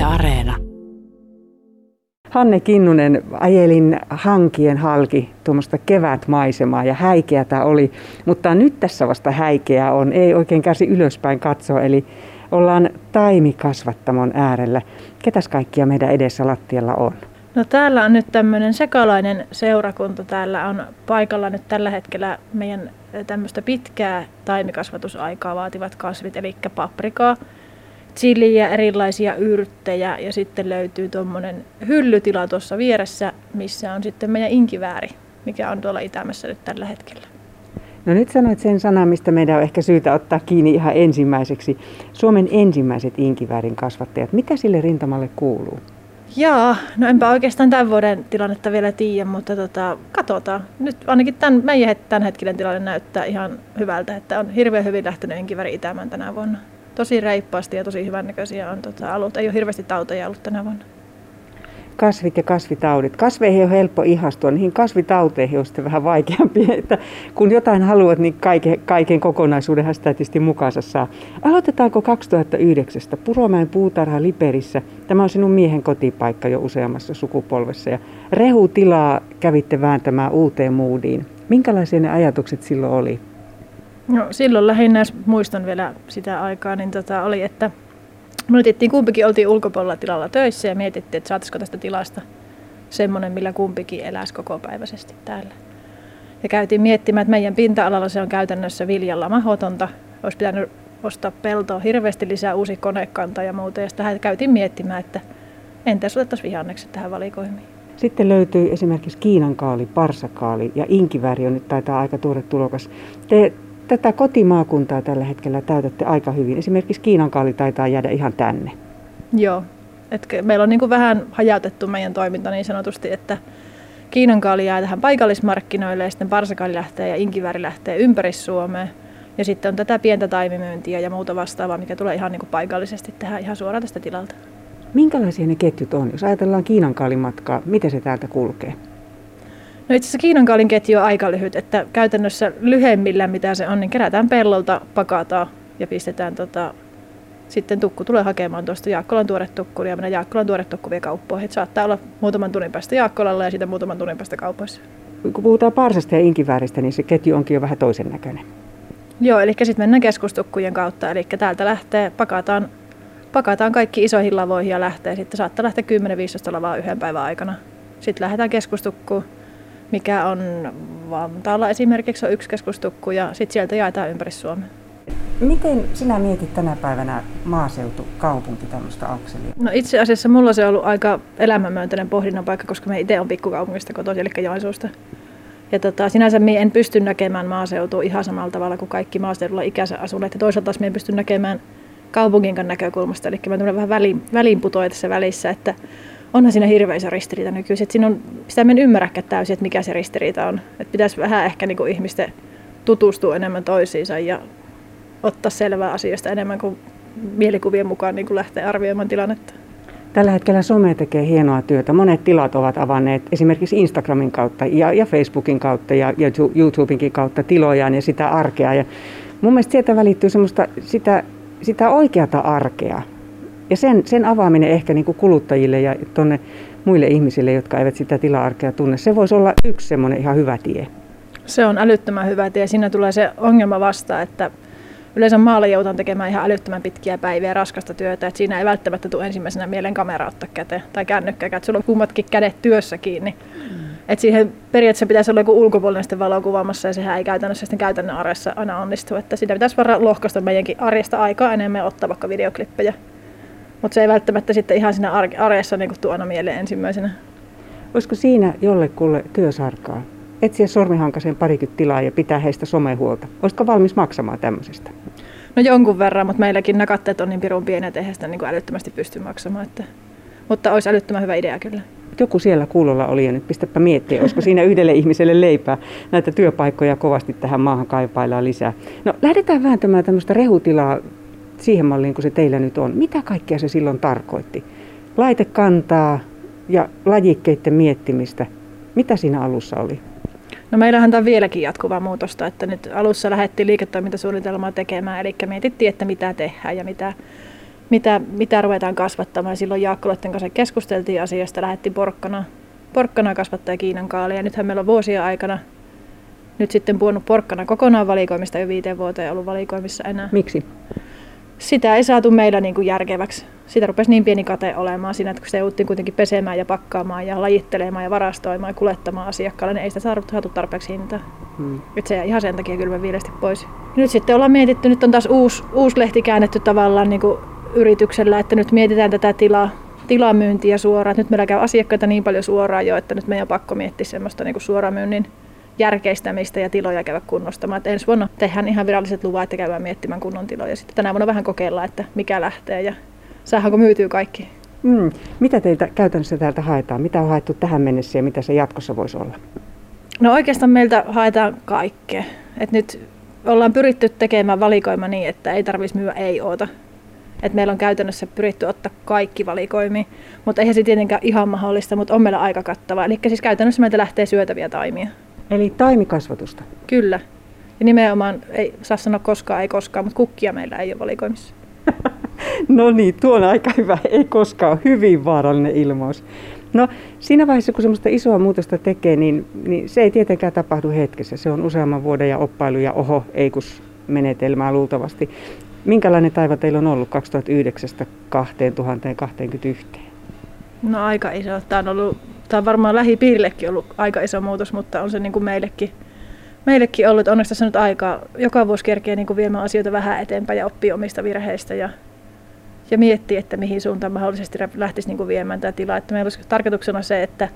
Yle Areena. Hanne Kinnunen, ajelin hankien halki tuommoista kevätmaisemaa ja häikeätä oli, mutta nyt tässä vasta häikeä on, ei oikein kärsi ylöspäin katsoa, eli ollaan taimikasvattamon äärellä. Ketäs kaikkia meidän edessä lattialla on? No täällä on nyt tämmöinen sekalainen seurakunta. Täällä on paikalla nyt tällä hetkellä meidän tämmöistä pitkää taimikasvatusaikaa vaativat kasvit, eli paprikaa, chiliä, erilaisia yrttejä ja sitten löytyy tuommoinen hyllytila tuossa vieressä, missä on sitten meidän inkivääri, mikä on tuolla Itämässä nyt tällä hetkellä. No nyt sanoit sen sanan, mistä meidän on ehkä syytä ottaa kiinni ihan ensimmäiseksi. Suomen ensimmäiset inkiväärin kasvattajat. Mitä sille rintamalle kuuluu? Jaa, no enpä oikeastaan tämän vuoden tilannetta vielä tiedä, mutta tota, katsotaan. Nyt ainakin tämän, meidän tämän hetkinen tilanne näyttää ihan hyvältä, että on hirveän hyvin lähtenyt enkiväri itämään tänä vuonna. Tosi reippaasti ja tosi hyvännäköisiä on tota, ollut. Ei ole hirveästi tauteja ollut tänä vuonna kasvit ja kasvitaudit. Kasveihin on helppo ihastua, niihin kasvitauteihin on sitten vähän vaikeampi, että kun jotain haluat, niin kaiken, kaiken kokonaisuuden sitä tietysti mukaansa saa. Aloitetaanko 2009 Puromäen puutarha Liperissä? Tämä on sinun miehen kotipaikka jo useammassa sukupolvessa ja rehutilaa kävitte vääntämään uuteen moodiin. Minkälaisia ne ajatukset silloin oli? No, silloin lähinnä, muistan vielä sitä aikaa, niin tota, oli, että mietittiin, kumpikin oltiin ulkopuolella tilalla töissä ja mietittiin, että saataisiko tästä tilasta semmoinen, millä kumpikin eläisi kokopäiväisesti täällä. Ja käytiin miettimään, että meidän pinta-alalla se on käytännössä viljalla mahotonta. Olisi pitänyt ostaa peltoa hirveästi lisää uusi konekanta ja muuta. Ja sitten käytiin miettimään, että entäs otettaisiin vihannekset tähän valikoimiin. Sitten löytyy esimerkiksi kiinankaali, parsakaali ja inkiväri on nyt taitaa aika tuore tulokas. Te tätä kotimaakuntaa tällä hetkellä täytätte aika hyvin. Esimerkiksi Kiinan kaali taitaa jäädä ihan tänne. Joo. Et meillä on niin vähän hajautettu meidän toiminta niin sanotusti, että Kiinan kaali jää tähän paikallismarkkinoille ja sitten parsakaali lähtee ja inkiväri lähtee ympäri Suomea. Ja sitten on tätä pientä taimimyyntiä ja muuta vastaavaa, mikä tulee ihan niin kuin paikallisesti tehdä ihan suoraan tästä tilalta. Minkälaisia ne ketjut on? Jos ajatellaan Kiinan kaalin matkaa, miten se täältä kulkee? No itse asiassa Kiinankaalin ketju on aika lyhyt, että käytännössä lyhemmillä mitä se on, niin kerätään pellolta, pakataan ja pistetään tota, sitten tukku tulee hakemaan tuosta Jaakkolan tuoret tukku ja mennään Jaakkolan tuoret tukku vie kauppoihin. Et saattaa olla muutaman tunnin päästä Jaakkolalla ja sitten muutaman tunnin päästä kaupoissa. Kun puhutaan parsasta ja inkivääristä, niin se ketju onkin jo vähän toisen näköinen. Joo, eli sitten mennään keskustukkujen kautta. Eli täältä lähtee, pakataan, pakataan kaikki isoihin lavoihin ja lähtee. Sitten saattaa lähteä 10-15 lavaa yhden päivän aikana. Sitten lähdetään keskustukkuun mikä on Vantaalla esimerkiksi on yksi keskustukku ja sitten sieltä jaetaan ympäri Suomea. Miten sinä mietit tänä päivänä maaseutu, kaupunki tämmöistä akselia? No itse asiassa mulla se on ollut aika elämänmyönteinen pohdinnan paikka, koska me itse on pikkukaupungista kotoisin, eli Joensuusta. Ja tota, sinänsä minä en pysty näkemään maaseutua ihan samalla tavalla kuin kaikki maaseudulla ikänsä asuneet. Ja toisaalta taas minä en pysty näkemään kaupungin näkökulmasta, eli mä tulen vähän väliin, väliinputoja tässä välissä, että onhan siinä hirveä iso ristiriita nykyisin. Että siinä on, sitä en ymmärräkään täysin, että mikä se ristiriita on. Että pitäisi vähän ehkä niin kuin ihmisten tutustua enemmän toisiinsa ja ottaa selvää asioista enemmän kuin mielikuvien mukaan niin kuin lähteä arvioimaan tilannetta. Tällä hetkellä some tekee hienoa työtä. Monet tilat ovat avanneet esimerkiksi Instagramin kautta ja, ja Facebookin kautta ja, ja YouTubenkin kautta tilojaan ja sitä arkea. Ja mun mielestä sieltä välittyy semmoista sitä, sitä oikeata arkea, ja sen, sen avaaminen ehkä niin kuin kuluttajille ja tuonne muille ihmisille, jotka eivät sitä tila-arkea tunne, se voisi olla yksi semmoinen ihan hyvä tie. Se on älyttömän hyvä tie. Siinä tulee se ongelma vasta, että yleensä maalla joutuu tekemään ihan älyttömän pitkiä päiviä raskasta työtä, että siinä ei välttämättä tule ensimmäisenä mieleen kamera ottaa käteen tai kännykkää, että sulla on kummatkin kädet työssä kiinni. Mm. Et siihen periaatteessa pitäisi olla joku ulkopuolinen sitten valokuvaamassa ja sehän ei käytännössä sitten käytännön arjessa aina onnistu. Että sitä pitäisi varmaan lohkaista meidänkin arjesta aikaa enemmän ottaa vaikka videoklippejä mutta se ei välttämättä sitten ihan siinä arjessa niin tuona mieleen ensimmäisenä. Olisiko siinä jollekulle työsarkaa? Etsiä sormihankaseen parikymmentä tilaa ja pitää heistä somehuolta. Olisiko valmis maksamaan tämmöisestä? No jonkun verran, mutta meilläkin nämä katteet on niin pirun pienet, eihän sitä niin älyttömästi pysty maksamaan. Että... Mutta olisi älyttömän hyvä idea kyllä. Joku siellä kuulolla oli ja nyt pistäpä miettiä, olisiko siinä yhdelle ihmiselle leipää. Näitä työpaikkoja kovasti tähän maahan kaipaillaan lisää. No lähdetään vääntämään tämmöistä rehutilaa siihen malliin kuin se teillä nyt on. Mitä kaikkea se silloin tarkoitti? Laitekantaa ja lajikkeiden miettimistä. Mitä siinä alussa oli? No meillähän tämä on vieläkin jatkuvaa muutosta, että nyt alussa lähdettiin liiketoimintasuunnitelmaa tekemään, eli mietittiin, että mitä tehdään ja mitä, mitä, mitä ruvetaan kasvattamaan. Silloin Jaakkoletten kanssa keskusteltiin asiasta, lähettiin porkkana, porkkana kasvattaa Kiinan kaalia. Ja nythän meillä on vuosia aikana nyt sitten puhunut porkkana kokonaan valikoimista jo viiteen vuoteen ollut valikoimissa enää. Miksi? Sitä ei saatu meillä niin kuin järkeväksi. Sitä rupesi niin pieni kate olemaan siinä, että kun se jouttiin kuitenkin pesemään ja pakkaamaan ja lajittelemaan ja varastoimaan ja kuljettamaan asiakkaalle, niin ei sitä saatu tarpeeksi hintaa. Hmm. Et se ihan sen takia kylmä viilesti pois. Nyt sitten ollaan mietitty, nyt on taas uusi, uusi lehti käännetty tavallaan niin kuin yrityksellä, että nyt mietitään tätä tilaa, tilamyyntiä suoraan. Nyt meillä käy asiakkaita niin paljon suoraan jo, että nyt meidän on pakko miettiä semmoista niin kuin suoramyynnin järkeistämistä ja tiloja käydä kunnostamaan. Että ensi vuonna tehdään ihan viralliset luvat, että käydään miettimään kunnon tiloja. Sitten tänä vuonna vähän kokeillaan, että mikä lähtee ja saadaanko myytyy kaikki. Mm. Mitä teiltä käytännössä täältä haetaan? Mitä on haettu tähän mennessä ja mitä se jatkossa voisi olla? No oikeastaan meiltä haetaan kaikkea. Et nyt ollaan pyritty tekemään valikoima niin, että ei tarvitsisi myyä ei-oota. Et meillä on käytännössä pyritty ottaa kaikki valikoimi, mutta eihän se tietenkään ihan mahdollista, mutta on meillä aika kattava. Eli siis käytännössä meiltä lähtee syötäviä taimia. Eli taimikasvatusta? Kyllä. Ja nimenomaan, ei saa sanoa koskaan, ei koskaan, mutta kukkia meillä ei ole valikoimissa. no niin, tuo on aika hyvä. Ei koskaan. Hyvin vaarallinen ilmaus. No siinä vaiheessa, kun semmoista isoa muutosta tekee, niin, niin se ei tietenkään tapahdu hetkessä. Se on useamman vuoden ja oppailu ja oho, ei menetelmää luultavasti. Minkälainen taiva teillä on ollut 2009-2021? No aika iso. Tämä on, ollut, tämä on varmaan lähipiirillekin ollut aika iso muutos, mutta on se niin kuin meillekin, meillekin ollut. Onneksi tässä nyt aika, joka vuosi kerkee niin kuin viemään asioita vähän eteenpäin ja oppii omista virheistä ja, ja miettii, että mihin suuntaan mahdollisesti lähtisi niin kuin viemään tämä tila. Että meillä olisi tarkoituksena se, että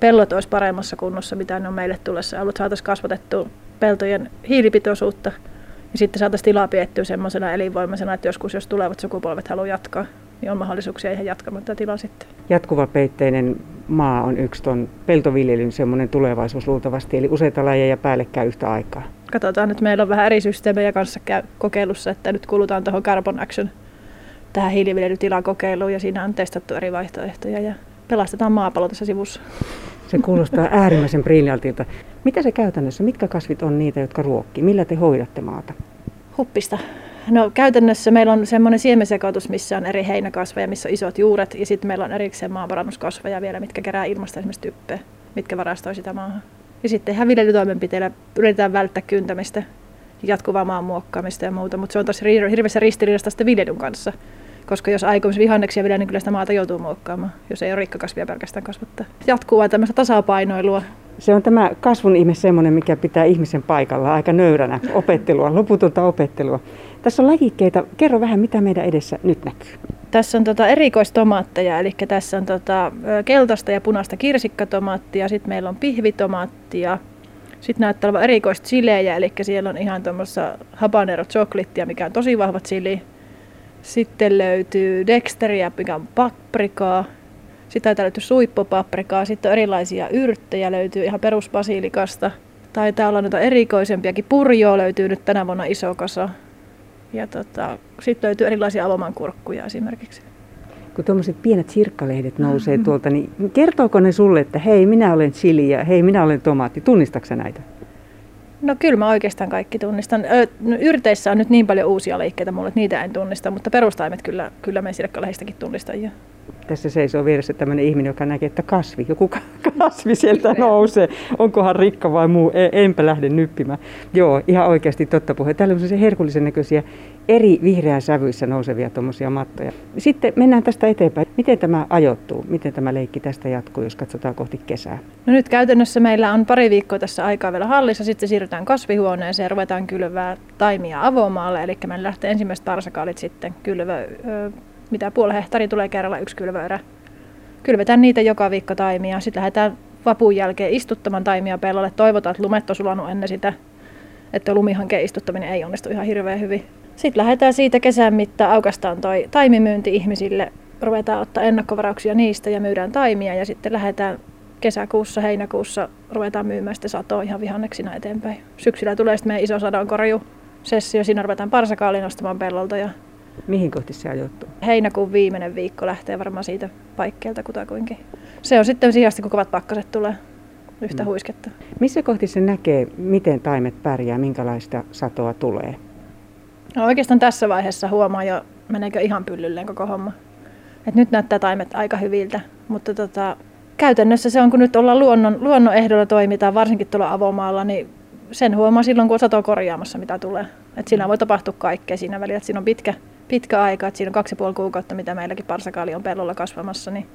pellot olisi paremmassa kunnossa, mitä ne on meille tulossa ollut. Saataisiin kasvatettua peltojen hiilipitoisuutta – ja sitten saataisiin tilaa piettyä semmoisena elinvoimaisena, että joskus jos tulevat sukupolvet haluaa jatkaa, niin on mahdollisuuksia ihan jatkamaan tätä tilaa sitten. Jatkuvapeitteinen maa on yksi tuon peltoviljelyn semmoinen tulevaisuus luultavasti, eli useita lajeja päällekkäin yhtä aikaa. Katsotaan nyt, meillä on vähän eri systeemejä kanssa kokeilussa, että nyt kulutaan tuohon Carbon Action tähän hiiliviljelytilan kokeiluun ja siinä on testattu eri vaihtoehtoja ja pelastetaan maapallo tässä sivussa. Se kuulostaa äärimmäisen briljantilta. Mitä se käytännössä, mitkä kasvit on niitä, jotka ruokkii? Millä te hoidatte maata? Huppista. No käytännössä meillä on semmoinen siemensekoitus, missä on eri heinäkasveja, missä on isot juuret. Ja sitten meillä on erikseen maanparannuskasveja vielä, mitkä kerää ilmasta esimerkiksi typpeä, mitkä varastoi sitä maahan. Ja sitten ihan viljelytoimenpiteillä yritetään välttää kyntämistä, jatkuvaa maan muokkaamista ja muuta, mutta se on tosi hirveässä ristiriidassa sitten viljelyn kanssa. Koska jos aikomus vihanneksia vielä, niin kyllä sitä maata joutuu muokkaamaan, jos ei ole rikkakasvia pelkästään kasvattaa. Jatkuvaa tämmöistä tasapainoilua. Se on tämä kasvun ihme semmoinen, mikä pitää ihmisen paikalla aika nöyränä opettelua, loputonta opettelua. Tässä on lajikkeita. Kerro vähän, mitä meidän edessä nyt näkyy. Tässä on tota erikoistomaatteja, eli tässä on tota keltaista ja punaista kirsikkatomaattia, sitten meillä on pihvitomaattia, sitten näyttää olevan erikoista chilejä, eli siellä on ihan tuommoista habanero chocolittea, mikä on tosi vahva chili. Sitten löytyy dexteriä, mikä on paprikaa. Sitten taitaa löytyä suippopaprikaa. Sitten on erilaisia yrttejä, löytyy ihan perusbasiilikasta. Taitaa olla noita erikoisempiakin. Purjoa löytyy nyt tänä vuonna iso kasa. Ja tota, sitten löytyy erilaisia avomankurkkuja esimerkiksi. Kun tuommoiset pienet sirkkalehdet nousee mm-hmm. tuolta, niin kertooko ne sulle, että hei, minä olen chili ja hei, minä olen tomaatti? Tunnistatko näitä? No kyllä mä oikeastaan kaikki tunnistan. no, yrteissä on nyt niin paljon uusia liikkeitä mulle, että niitä en tunnista, mutta perustaimet kyllä, kyllä me sirkkalehistäkin tunnistajia. Tässä seisoo vieressä tämmöinen ihminen, joka näkee, että kasvi, joku kasvi sieltä nousee. Onkohan rikka vai muu, e, enpä lähde nyppimään. Joo, ihan oikeasti totta puhe. Täällä on se herkullisen näköisiä eri vihreän sävyissä nousevia tuommoisia mattoja. Sitten mennään tästä eteenpäin. Miten tämä ajoittuu? Miten tämä leikki tästä jatkuu, jos katsotaan kohti kesää? No nyt käytännössä meillä on pari viikkoa tässä aikaa vielä hallissa. Sitten siirrytään kasvihuoneeseen ja ruvetaan kylvää taimia avomaalle. Eli meillä lähtee ensimmäiset tarsakaalit sitten kylvö, mitä puoli hehtaari tulee kerralla yksi kylvöerä. Kylvetään niitä joka viikko taimia. Sitten lähdetään vapun jälkeen istuttamaan taimia pellolle. Toivotaan, että lumet on sulanut ennen sitä, että lumihankkeen istuttaminen ei onnistu ihan hirveän hyvin. Sitten lähdetään siitä kesän mittaan, aukastaan toi taimimyynti ihmisille, ruvetaan ottaa ennakkovarauksia niistä ja myydään taimia ja sitten lähdetään kesäkuussa, heinäkuussa ruvetaan myymään sitten satoa ihan vihanneksina eteenpäin. Syksyllä tulee sitten meidän iso sadonkorju sessio, siinä ruvetaan parsakaali nostamaan pellolta ja Mihin kohti se ajoittuu? Heinäkuun viimeinen viikko lähtee varmaan siitä paikkeelta kutakuinkin. Se on sitten sijasti, kun kovat pakkaset tulee yhtä mm. huisketta. Missä kohti se näkee, miten taimet pärjää, minkälaista satoa tulee? No oikeastaan tässä vaiheessa huomaa jo meneekö ihan pyllylleen koko homma. Et nyt näyttää taimet aika hyviltä, mutta tota, käytännössä se on, kun nyt ollaan luonnon, luonnon ehdolla toimitaan, varsinkin tuolla avomaalla, niin sen huomaa silloin, kun on sato korjaamassa, mitä tulee. Et siinä voi tapahtua kaikkea siinä välillä, että siinä on pitkä, pitkä aika, että siinä on kaksi ja puoli kuukautta, mitä meilläkin parsakaali on pellolla kasvamassa, niin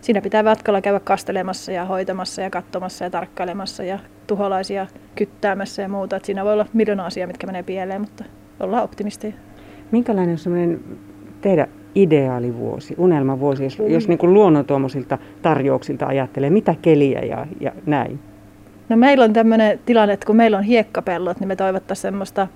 siinä pitää matkalla käydä kastelemassa ja hoitamassa ja katsomassa ja tarkkailemassa ja tuholaisia kyttäämässä ja muuta. Et siinä voi olla miljoona asiaa, mitkä menee pieleen, mutta ollaan optimisteja. Minkälainen on semmoinen teidän ideaalivuosi, unelmavuosi, jos, jos niin kuin luonnon tarjouksilta ajattelee, mitä keliä ja, ja näin? No meillä on tämmöinen tilanne, että kun meillä on hiekkapellot, niin me toivottaisiin semmoista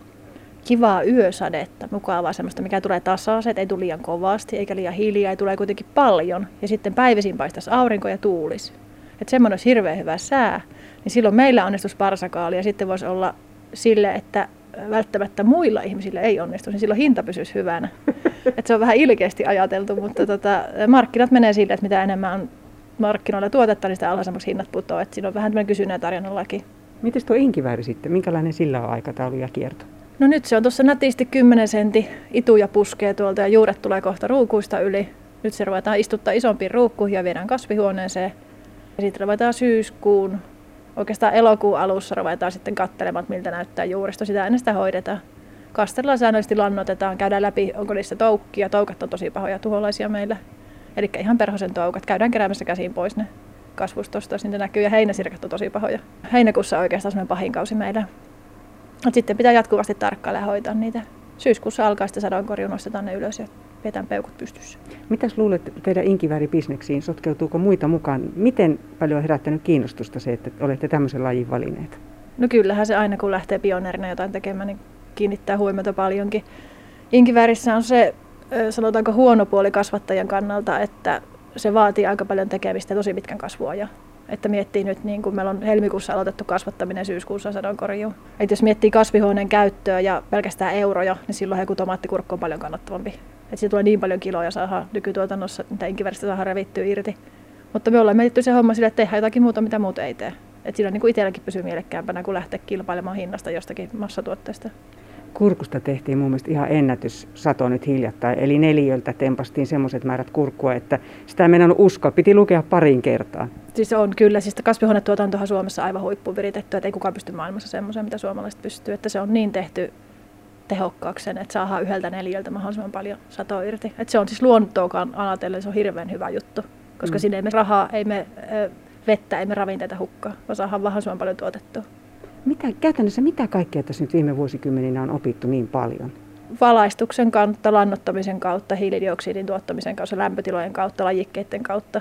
kivaa yösadetta, mukavaa semmoista, mikä tulee tasaiset, ei tule liian kovasti eikä liian hiljaa, ei tule kuitenkin paljon. Ja sitten päivisin paistaisi aurinko ja tuulis. Että semmoinen olisi hirveän hyvä sää, niin silloin meillä onnistus parsakaali ja sitten voisi olla sille, että välttämättä muilla ihmisillä ei onnistu, niin silloin hinta pysyisi hyvänä. Et se on vähän ilkeästi ajateltu, mutta tota, markkinat menee sille, että mitä enemmän on markkinoilla tuotetta, niin sitä alhaisemmaksi hinnat putoaa. Et siinä on vähän tämmöinen kysynnän ja tarjonnan laki. Miten tuo inkivääri sitten? Minkälainen sillä on aikataulu ja kierto? No nyt se on tuossa nätisti 10 sentti ituja puskee tuolta ja juuret tulee kohta ruukuista yli. Nyt se ruvetaan istuttaa isompiin ruukkuihin ja viedään kasvihuoneeseen. Ja sitten ruvetaan syyskuun, oikeastaan elokuun alussa ruvetaan sitten katselemaan, miltä näyttää juuristo. Sitä ennen sitä hoidetaan. Kastellaan säännöllisesti, lannotetaan, käydään läpi, onko niissä toukkia. Toukat on tosi pahoja tuholaisia meillä. Eli ihan perhosen toukat. Käydään keräämässä käsiin pois ne kasvustosta, niitä näkyy. Ja heinäsirkat on tosi pahoja. Heinäkuussa on oikeastaan semmoinen pahin kausi meillä. Mut sitten pitää jatkuvasti tarkkailla ja hoitaa niitä. Syyskuussa alkaa sitten sadonkorju, nostetaan ne ylös ja pidetään peukut pystyssä. Mitäs luulet teidän inkivääribisneksiin? Sotkeutuuko muita mukaan? Miten paljon on herättänyt kiinnostusta se, että olette tämmöisen lajin valinneet? No kyllähän se aina kun lähtee pioneerina jotain tekemään, niin kiinnittää huomiota paljonkin. Inkiväärissä on se, sanotaanko huono puoli kasvattajan kannalta, että se vaatii aika paljon tekemistä ja tosi pitkän kasvuajan. Että miettii nyt, niin kun meillä on helmikuussa aloitettu kasvattaminen, syyskuussa sadonkorjuu. Että jos miettii kasvihuoneen käyttöä ja pelkästään euroja, niin silloin joku tomaattikurkku on paljon kannattavampi. Että siitä tulee niin paljon kiloja saada nykytuotannossa, mitä inkiväristä saadaan revittyä irti. Mutta me ollaan mietitty se homma sille, että tehdään jotakin muuta, mitä muut ei tee. Että siinä niin itselläkin pysyy mielekkäämpänä kuin lähteä kilpailemaan hinnasta jostakin massatuotteesta. Kurkusta tehtiin mun mielestä ihan ennätyssato nyt hiljattain. Eli neliöltä tempastiin semmoiset määrät kurkkua, että sitä ei mennä uskoa. Piti lukea pariin kertaan. Siis on kyllä, siis kasvihuonetuotantohan Suomessa aivan huippuviritetty, että ei kukaan pysty maailmassa semmoiseen, mitä suomalaiset pystyy. Että se on niin tehty tehokkaaksi että saadaan yhdeltä neljältä mahdollisimman paljon satoa irti. Että se on siis luontoakaan ajatellen, se on hirveän hyvä juttu, koska mm. sinne ei me rahaa, ei me vettä, ei me ravinteita hukkaa, vaan saadaan mahdollisimman paljon tuotettua. Mitä, käytännössä mitä kaikkea tässä nyt viime vuosikymmeninä on opittu niin paljon? Valaistuksen kautta, lannottamisen kautta, hiilidioksidin tuottamisen kautta, lämpötilojen kautta, lajikkeiden kautta.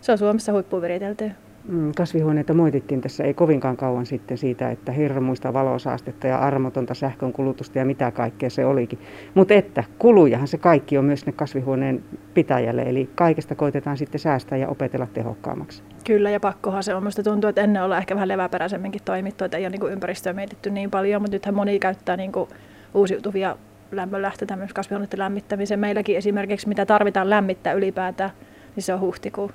Se on Suomessa huippuviritelty. Mm, kasvihuoneita moitittiin tässä ei kovinkaan kauan sitten siitä, että hirmuista valosaastetta ja armotonta sähkönkulutusta ja mitä kaikkea se olikin. Mutta että kulujahan se kaikki on myös ne kasvihuoneen pitäjälle, eli kaikesta koitetaan sitten säästää ja opetella tehokkaammaksi. Kyllä, ja pakkohan se on. Minusta tuntuu, että ennen ollaan ehkä vähän leväperäisemminkin toimittu, että ei ole niin ympäristöä mietitty niin paljon, mutta nythän moni käyttää niin uusiutuvia lämmönlähteitä myös kasvihuoneiden lämmittämiseen. Meilläkin esimerkiksi, mitä tarvitaan lämmittää ylipäätään, niin se on huhtikuu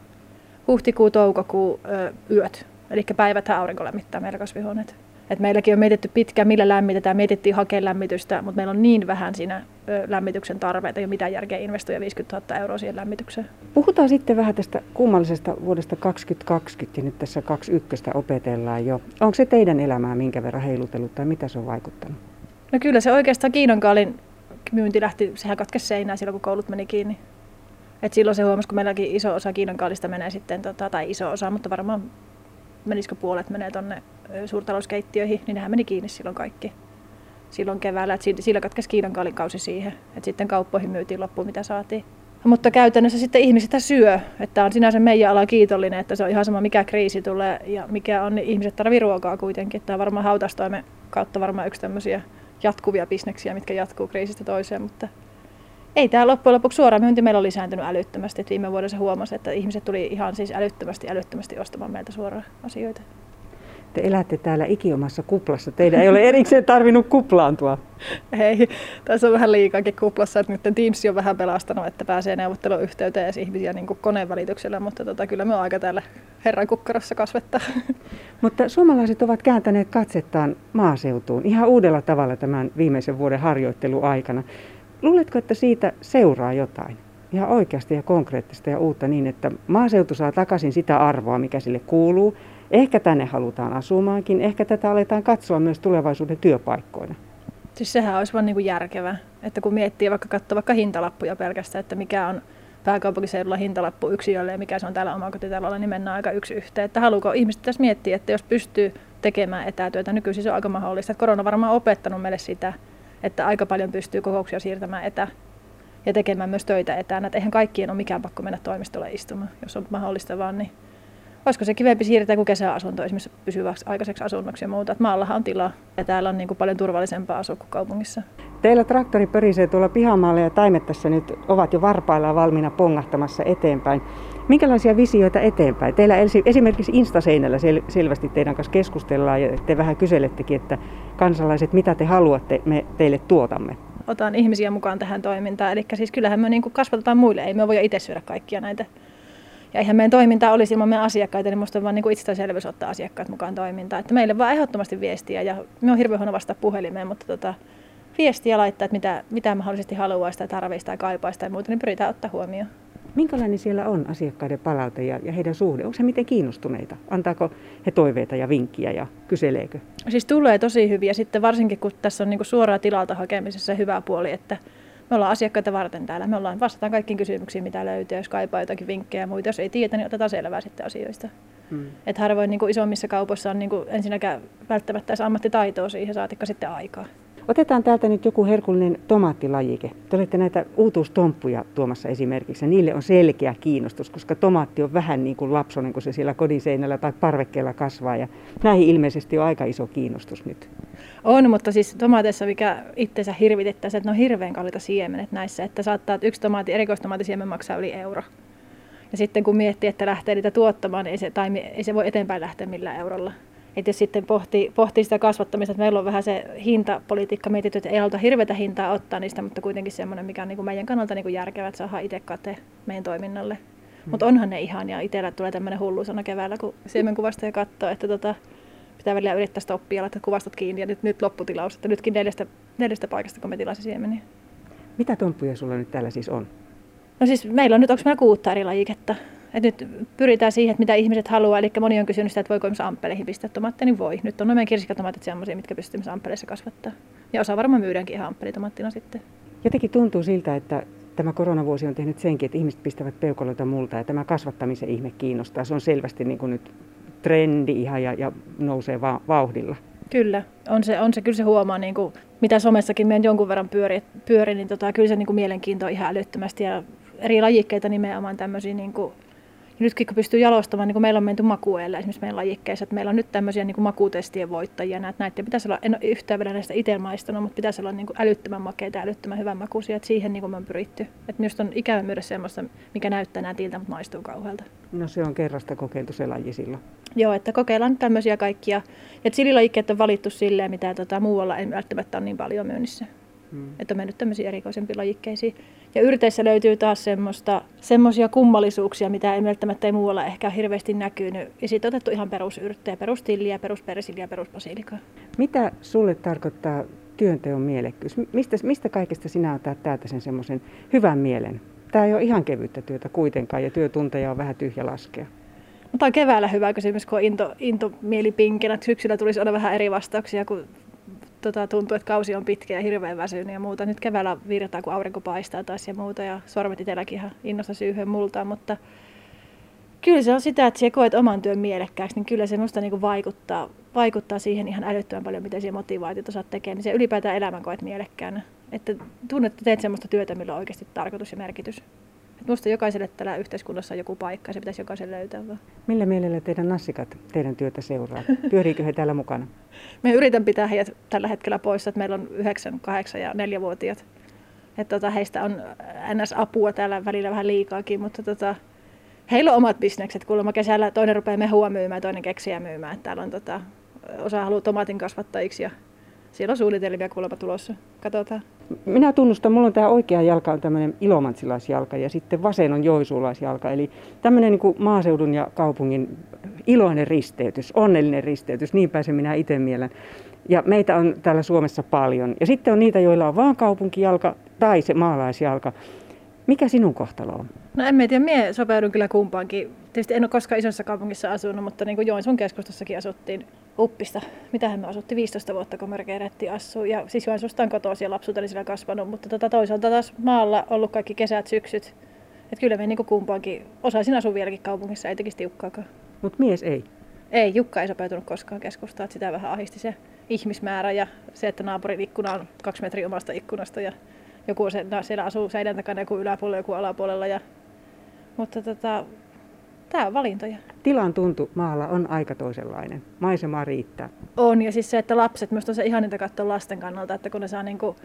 huhtikuu, toukokuu ö, yöt. Eli päivät aurinko lämmittää meillä kasvihuoneet. Et meilläkin on mietitty pitkään, millä lämmitetään. Mietittiin hakea lämmitystä, mutta meillä on niin vähän siinä ö, lämmityksen tarpeita, ei ole mitään järkeä investoida 50 000 euroa siihen lämmitykseen. Puhutaan sitten vähän tästä kummallisesta vuodesta 2020 ja nyt tässä 21 opetellaan jo. Onko se teidän elämää minkä verran heilutellut tai mitä se on vaikuttanut? No kyllä se oikeastaan Kiinankaalin myynti lähti, sehän katkesi seinään silloin kun koulut meni kiinni. Et silloin se huomasi, kun meilläkin iso osa Kiinan kaalista menee sitten, tota, tai iso osa, mutta varmaan menisikö puolet menee tuonne suurtalouskeittiöihin, niin nehän meni kiinni silloin kaikki. Silloin keväällä, että sillä katkesi Kiinan kaalin kausi siihen, että sitten kauppoihin myytiin loppuun mitä saatiin. Mutta käytännössä sitten ihmiset syö, että on sinänsä meidän ala kiitollinen, että se on ihan sama mikä kriisi tulee ja mikä on, niin ihmiset tarvii ruokaa kuitenkin. Tämä on varmaan hautastoimen kautta varmaan yksi tämmöisiä jatkuvia bisneksiä, mitkä jatkuu kriisistä toiseen, mutta ei tämä loppujen lopuksi suora myynti meillä on lisääntynyt älyttömästi. Et viime vuodessa huomasi, että ihmiset tuli ihan siis älyttömästi, älyttömästi ostamaan meiltä suoraan asioita. Te elätte täällä ikiomassa kuplassa. Teidän ei ole erikseen tarvinnut kuplaantua. Ei, tässä on vähän liikaakin kuplassa, että nyt Teams on vähän pelastanut, että pääsee neuvotteluyhteyteen edes ihmisiä niin kuin koneen välityksellä, mutta tota, kyllä me on aika täällä herran kukkarossa kasvettaa. Mutta suomalaiset ovat kääntäneet katsettaan maaseutuun ihan uudella tavalla tämän viimeisen vuoden harjoitteluaikana. Luuletko, että siitä seuraa jotain? Ihan oikeasti ja konkreettista ja uutta niin, että maaseutu saa takaisin sitä arvoa, mikä sille kuuluu. Ehkä tänne halutaan asumaankin, ehkä tätä aletaan katsoa myös tulevaisuuden työpaikkoina. Siis sehän olisi vaan niin kuin järkevä, että kun miettii vaikka katsoa vaikka hintalappuja pelkästään, että mikä on pääkaupunkiseudulla hintalappu yksilölle ja mikä se on täällä omakotitalolla, niin mennään aika yksi yhteen. Että haluuko ihmiset tässä miettiä, että jos pystyy tekemään etätyötä, nykyisin se on aika mahdollista. Että korona varmaan opettanut meille sitä, että aika paljon pystyy kokouksia siirtämään etä ja tekemään myös töitä etänä. Että eihän kaikkien ole mikään pakko mennä toimistolle istumaan, jos on mahdollista vaan, niin olisiko se kivempi siirtää kuin kesäasunto esimerkiksi pysyväksi aikaiseksi asunnoksi ja muuta. Että maallahan on tilaa ja täällä on niin kuin paljon turvallisempaa asua kuin kaupungissa. Teillä traktori pörisee tuolla pihamaalla ja taimet tässä nyt ovat jo varpaillaan valmiina pongahtamassa eteenpäin. Minkälaisia visioita eteenpäin? Teillä esimerkiksi Instaseinällä sel- selvästi teidän kanssa keskustellaan ja te vähän kyselettekin, että kansalaiset, mitä te haluatte, me teille tuotamme. Otan ihmisiä mukaan tähän toimintaan. Eli siis kyllähän me niin kasvatetaan muille, ei me voi itse syödä kaikkia näitä ja eihän meidän toiminta olisi ilman meidän asiakkaita, niin minusta on vaan niin itsestäänselvyys ottaa asiakkaat mukaan toimintaan. Että meille vaan ehdottomasti viestiä ja me on hirveän huono vasta puhelimeen, mutta tota, viestiä laittaa, että mitä, mitä mahdollisesti haluaisi tai tarvitsisi tai kaipaisi tai muuta, niin pyritään ottaa huomioon. Minkälainen siellä on asiakkaiden palaute ja, ja heidän suhde? Onko he miten kiinnostuneita? Antaako he toiveita ja vinkkiä ja kyseleekö? Siis tulee tosi hyviä. Sitten varsinkin kun tässä on niin suoraa tilalta hakemisessa hyvä puoli, että me ollaan asiakkaita varten täällä. Me ollaan, vastataan kaikkiin kysymyksiin, mitä löytyy. Jos kaipaa jotakin vinkkejä ja muita, jos ei tiedä, niin otetaan selvää sitten asioista. Hmm. Että harvoin niin kuin isommissa kaupoissa on niin kuin ensinnäkään välttämättä edes ammattitaitoa siihen, saatikka sitten aikaa. Otetaan täältä nyt joku herkullinen tomaattilajike. Te olette näitä uutuustomppuja tuomassa esimerkiksi, ja niille on selkeä kiinnostus, koska tomaatti on vähän niin kuin lapsonen, kun se siellä kodin seinällä tai parvekkeella kasvaa, ja näihin ilmeisesti on aika iso kiinnostus nyt. On, mutta siis tomaateissa, mikä itseensä hirvitettäisiin, että ne on hirveän kalliita siemenet näissä, että saattaa, että yksi tomaati, erikoistomaatisiemen maksaa yli euro. Ja sitten kun miettii, että lähtee niitä tuottamaan, niin ei se, tai ei se voi eteenpäin lähteä millään eurolla. Että jos sitten pohtii, pohtii sitä kasvattamista, että meillä on vähän se hintapolitiikka mietitty, että ei haluta hirveätä hintaa ottaa niistä, mutta kuitenkin semmoinen, mikä on niin kuin meidän kannalta niin kuin järkevä, että saadaan itse kate meidän toiminnalle. Hmm. Mutta onhan ne ihan, ja itsellä tulee tämmöinen hulluusana keväällä, kun siemenkuvasta ja katsoo, että tota, pitää välillä yrittää sitä oppia, että kuvastot kiinni ja nyt, nyt lopputilaus, että nytkin neljästä, neljästä paikasta, kun me tilasin siemeniä. Mitä tomppuja sulla nyt täällä siis on? No siis meillä on nyt, onko meillä kuutta eri lajiketta? Et nyt pyritään siihen, että mitä ihmiset haluaa. Eli moni on kysynyt sitä, että voiko myös amppeleihin pistää tomaatteja, niin voi. Nyt on meidän kirsikkatomaatit sellaisia, mitkä pystyy myös amppeleissa kasvattaa. Ja osa varmaan myydäänkin ihan amppelitomaattina sitten. Jotenkin tuntuu siltä, että tämä koronavuosi on tehnyt senkin, että ihmiset pistävät peukaloita multa ja tämä kasvattamisen ihme kiinnostaa. Se on selvästi niin kuin nyt trendi ihan ja, ja nousee va- vauhdilla. Kyllä, on se, on se, kyllä se huomaa, niin kuin, mitä somessakin meidän jonkun verran pyöri, pyöri niin tota, kyllä se niin kuin mielenkiinto on ihan älyttömästi ja eri lajikkeita nimenomaan tämmöisiä niin kuin, nytkin kun pystyy jalostamaan, niin kuin meillä on menty makueelle esimerkiksi meidän lajikkeissa, että meillä on nyt tämmöisiä niin makutestien voittajia, näitä, näitä pitäisi olla, en ole yhtään vielä näistä itse maistanut, mutta pitäisi olla niin älyttömän makeita ja älyttömän hyvän makuisia, että siihen niin kuin me on pyritty. Että minusta on ikävä myydä semmoista, mikä näyttää nätiltä, mutta maistuu kauhealta. No se on kerrasta kokeiltu se laji silloin. Joo, että kokeillaan tämmöisiä kaikkia. Ja sililajikkeet on valittu silleen, mitä tota, muualla ei välttämättä ole niin paljon myynnissä. Hmm. Että on mennyt tämmöisiin erikoisempiin lajikkeisiin. Ja yrteissä löytyy taas semmoista, semmoisia kummallisuuksia, mitä ei välttämättä ei muualla ehkä hirveästi näkynyt. Ja sitten otettu ihan perusyrttejä, perustilliä, peruspersiliä, peruspasilikaa. Mitä sulle tarkoittaa työnteon mielekkyys? Mistä, mistä kaikesta sinä otat täältä sen semmoisen hyvän mielen? Tämä ei ole ihan kevyttä työtä kuitenkaan ja työtunteja on vähän tyhjä laskea. Mutta on keväällä hyvä kysymys, kun on into, into mieli pinkinä. Syksyllä tulisi olla vähän eri vastauksia, kun tota, tuntuu, että kausi on pitkä ja hirveän väsynyt ja muuta. Nyt keväällä virtaa, kun aurinko paistaa taas ja muuta ja sormet itselläkin ihan innosta syyhyn multaa, mutta kyllä se on sitä, että sä koet oman työn mielekkääksi, niin kyllä se minusta niin vaikuttaa, vaikuttaa siihen ihan älyttömän paljon, miten siihen motivaatiota saat tekemään. Niin se ylipäätään elämän koet mielekkäänä. Että tunnet, että teet sellaista työtä, millä on oikeasti tarkoitus ja merkitys. Minusta jokaiselle tällä yhteiskunnassa on joku paikka ja se pitäisi jokaisen löytää vaan. Millä mielellä teidän nassikat teidän työtä seuraa? Pyöriikö he täällä mukana? Me yritän pitää heidät tällä hetkellä poissa, että meillä on 9, 8 ja 4-vuotiaat. Että tota, heistä on NS-apua täällä välillä vähän liikaakin, mutta tota, heillä on omat bisnekset. Kuulemma kesällä toinen rupeaa mehua myymään, toinen keksiä myymään. Että täällä on tota, osa haluaa tomaatin kasvattajiksi ja siellä on suunnitelmia kuulemma tulossa. Katsotaan. Minä tunnustan, mulla on tämä oikea jalka on tämmöinen ilomantsilaisjalka ja sitten vasen on joisuulaisjalka. Eli tämmöinen niin maaseudun ja kaupungin iloinen risteytys, onnellinen risteytys, niin pääsen minä itse mielen. Ja meitä on täällä Suomessa paljon. Ja sitten on niitä, joilla on vaan kaupunkijalka tai se maalaisjalka. Mikä sinun kohtalo on? No en tiedä, minä sopeudun kyllä kumpaankin. Tietysti en ole koskaan isossa kaupungissa asunut, mutta niin kuin Joensuun keskustassakin asuttiin uppista. Mitähän me asuttiin 15 vuotta, kun me kerättiin asua. Ja siis Joensuusta on kotoa siellä lapsuuteni siellä kasvanut, mutta tota toisaalta taas maalla ollut kaikki kesät, syksyt. Että kyllä me niin kuin kumpaankin osaisin asua vieläkin kaupungissa, ei tekisi tiukkaakaan. Mutta mies ei? Ei, Jukka ei sopeutunut koskaan keskustaan, että sitä vähän ahisti se ihmismäärä ja se, että naapurin ikkuna on kaksi metriä omasta ikkunasta ja joku se, no, siellä asuu seinän takana, joku yläpuolella, joku alapuolella. Ja, mutta tota, tämä on valintoja. Tilan tuntu maalla on aika toisenlainen. Maisema riittää. On, ja siis se, että lapset, myös on se ihaninta katsoa lasten kannalta, että kun ne saa niin kuin,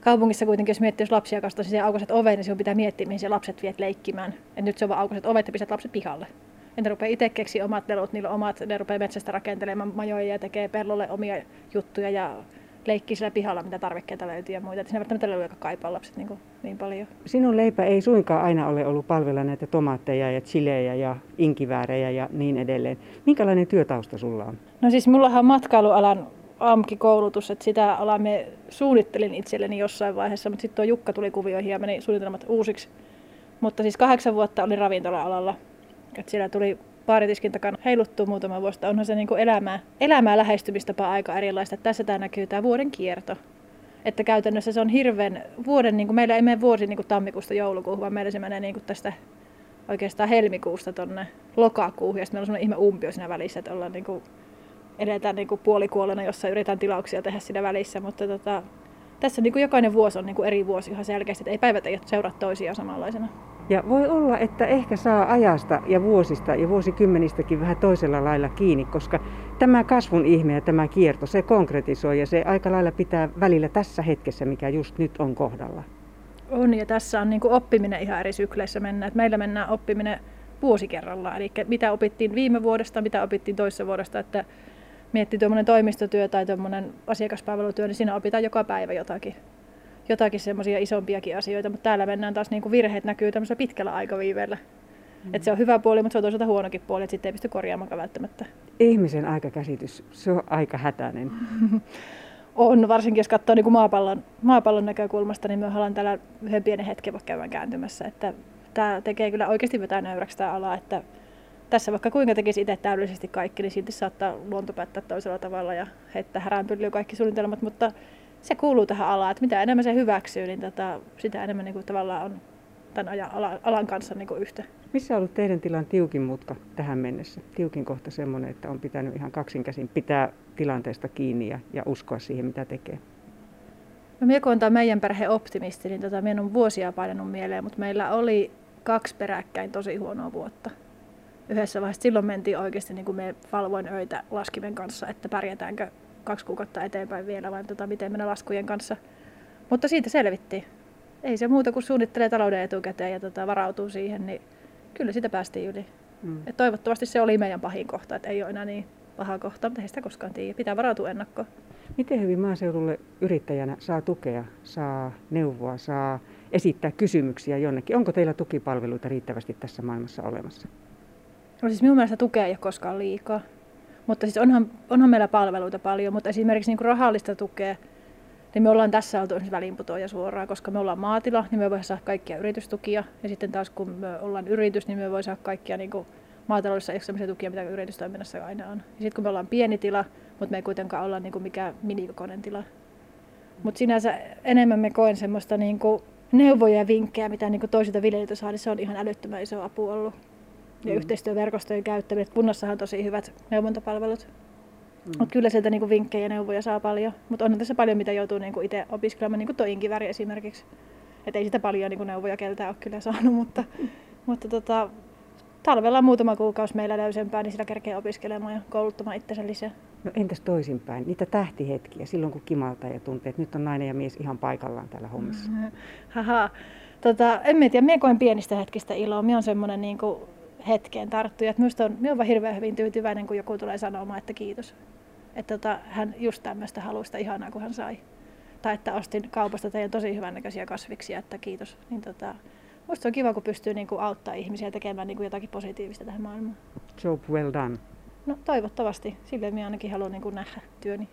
kaupungissa kuitenkin, jos miettii, jos lapsia kastaa siihen aukaiset ovet, niin sinun pitää miettiä, mihin se lapset viet leikkimään. Et nyt se on vaan aukaiset ovet ja pistät lapset pihalle. Entä rupeaa itse keksiä omat lelut, niillä omat, ne rupeaa metsästä rakentelemaan majoja ja tekee pellolle omia juttuja ja leikkii siellä pihalla, mitä tarvikkeita löytyy ja muita. Että siinä välttämättä leluja kaipaa lapset niin, kuin, niin paljon. Sinun leipä ei suinkaan aina ole ollut palvella näitä tomaatteja ja chilejä ja inkiväärejä ja niin edelleen. Minkälainen työtausta sulla on? No siis mullahan on matkailualan AMK-koulutus, että sitä alaa me suunnittelin itselleni jossain vaiheessa, mutta sitten tuo Jukka tuli kuvioihin ja meni suunnitelmat uusiksi. Mutta siis kahdeksan vuotta oli ravintola-alalla. Et siellä tuli baaritiskin takana heiluttua muutama vuosta. Onhan se niinku elämää, elämää lähestymistapa aika erilaista. Tässä tämä näkyy tämä vuoden kierto. Että käytännössä se on hirveän vuoden, niin kuin meillä ei mene vuosi niin kuin tammikuusta joulukuuhun, vaan meillä se menee niin kuin tästä oikeastaan helmikuusta tonne lokakuuhun. Ja sitten meillä on sellainen ihme umpio siinä välissä, että ollaan niin kuin, edetään niin kuin puolikuolena, jossa yritetään tilauksia tehdä siinä välissä. Mutta tota, tässä niin kuin jokainen vuosi on niin kuin eri vuosi ihan selkeästi, että ei päivät ei seuraa toisiaan samanlaisena. Ja voi olla, että ehkä saa ajasta ja vuosista ja vuosikymmenistäkin vähän toisella lailla kiinni, koska tämä kasvun ihme ja tämä kierto, se konkretisoi ja se aika lailla pitää välillä tässä hetkessä, mikä just nyt on kohdalla. On ja tässä on niin oppiminen ihan eri sykleissä mennä. Et meillä mennään oppiminen vuosi kerrallaan. Eli mitä opittiin viime vuodesta, mitä opittiin toisessa vuodesta, että miettii tuommoinen toimistotyö tai tuommoinen asiakaspalvelutyö, niin siinä opitaan joka päivä jotakin jotakin semmoisia isompiakin asioita, mutta täällä mennään taas niin kuin virheet näkyy tämmöisellä pitkällä aikaviiveellä. Mm. Että se on hyvä puoli, mutta se on toisaalta huonokin puoli, että sitten ei pysty korjaamaan välttämättä. Ihmisen aikakäsitys, se on aika hätäinen. on, varsinkin jos katsoo niin kuin maapallon, maapallon näkökulmasta, niin me ollaan täällä yhden pienen hetken vaikka käydään kääntymässä. Että tämä tekee kyllä oikeasti vetää nöyräksi tämä ala, että tässä vaikka kuinka tekisi itse täydellisesti kaikki, niin silti saattaa luonto päättää toisella tavalla ja heittää häränpyllyä kaikki suunnitelmat, mutta se kuuluu tähän alaan, että mitä enemmän se hyväksyy, niin tota, sitä enemmän niin kuin tavallaan on tämän ajan, alan kanssa niin kuin yhtä. Missä on ollut teidän tilan tiukin mutka tähän mennessä? Tiukin kohta semmoinen, että on pitänyt ihan kaksinkäsin pitää tilanteesta kiinni ja, ja uskoa siihen, mitä tekee. No minä kun on meidän perhe optimisti, niin tota, minä on vuosia painanut mieleen, mutta meillä oli kaksi peräkkäin tosi huonoa vuotta. Yhdessä vaiheessa silloin mentiin oikeasti, niin kuin me valvoin öitä laskimen kanssa, että pärjätäänkö kaksi kuukautta eteenpäin vielä, vai tota, miten mennä laskujen kanssa. Mutta siitä selvittiin. Ei se muuta kuin suunnittelee talouden etukäteen ja tota, varautuu siihen, niin kyllä sitä päästiin yli. Mm. Et toivottavasti se oli meidän pahin kohta, että ei ole enää niin paha kohta, mutta ei sitä koskaan tiedä. Pitää varautua ennakkoon. Miten hyvin maaseudulle yrittäjänä saa tukea, saa neuvoa, saa esittää kysymyksiä jonnekin? Onko teillä tukipalveluita riittävästi tässä maailmassa olemassa? No siis minun mielestä tukea ei ole koskaan liikaa. Mutta siis onhan, onhan meillä palveluita paljon, mutta esimerkiksi niin rahallista tukea, niin me ollaan tässä oltu väliinputoja suoraan, koska me ollaan maatila, niin me voidaan saada kaikkia yritystukia. Ja sitten taas kun me ollaan yritys, niin me voidaan saada kaikkia niin kuin maataloudessa sellaisia tukia, mitä yritystoiminnassa aina on. Ja sitten kun me ollaan pieni tila, mutta me ei kuitenkaan olla niin kuin mikään minikokoinen tila. Mutta sinänsä enemmän me koen semmoista niin kuin neuvoja ja vinkkejä, mitä niin kuin toisilta viljelijöiltä saa, niin se on ihan älyttömän iso apu ollut ja mm. yhteistyöverkostojen käyttäminen. Kunnassahan on tosi hyvät neuvontapalvelut. Mm. Mutta kyllä sieltä niinku vinkkejä ja neuvoja saa paljon. Mutta on tässä paljon, mitä joutuu niinku itse opiskelemaan, niin kuin tuo inkiväri esimerkiksi. Että ei sitä paljon niinku neuvoja keltää ole kyllä saanut, mutta, mutta tota, talvella on muutama kuukausi meillä löysempää, niin sillä kerkee opiskelemaan ja kouluttamaan itsensä lisää. No entäs toisinpäin, niitä tähtihetkiä silloin kun kimaltaa ja tuntee, että nyt on nainen ja mies ihan paikallaan täällä hommissa? Haha. Tota, en tiedä, minä koen pienistä hetkistä iloa. Minä on semmoinen niin kuin, hetkeen tarttuu. Ja minusta on, minä olen hirveän hyvin tyytyväinen, kun joku tulee sanomaan, että kiitos. Että tota, hän just tämmöistä halusta ihanaa, kun hän sai. Tai että ostin kaupasta teidän tosi hyvännäköisiä kasviksia, että kiitos. Niin tota, Minusta on kiva, kun pystyy niin kuin, auttaa ihmisiä tekemään niin kuin, jotakin positiivista tähän maailmaan. Job well done. No toivottavasti. Silleen minä ainakin haluan niin nähdä työni.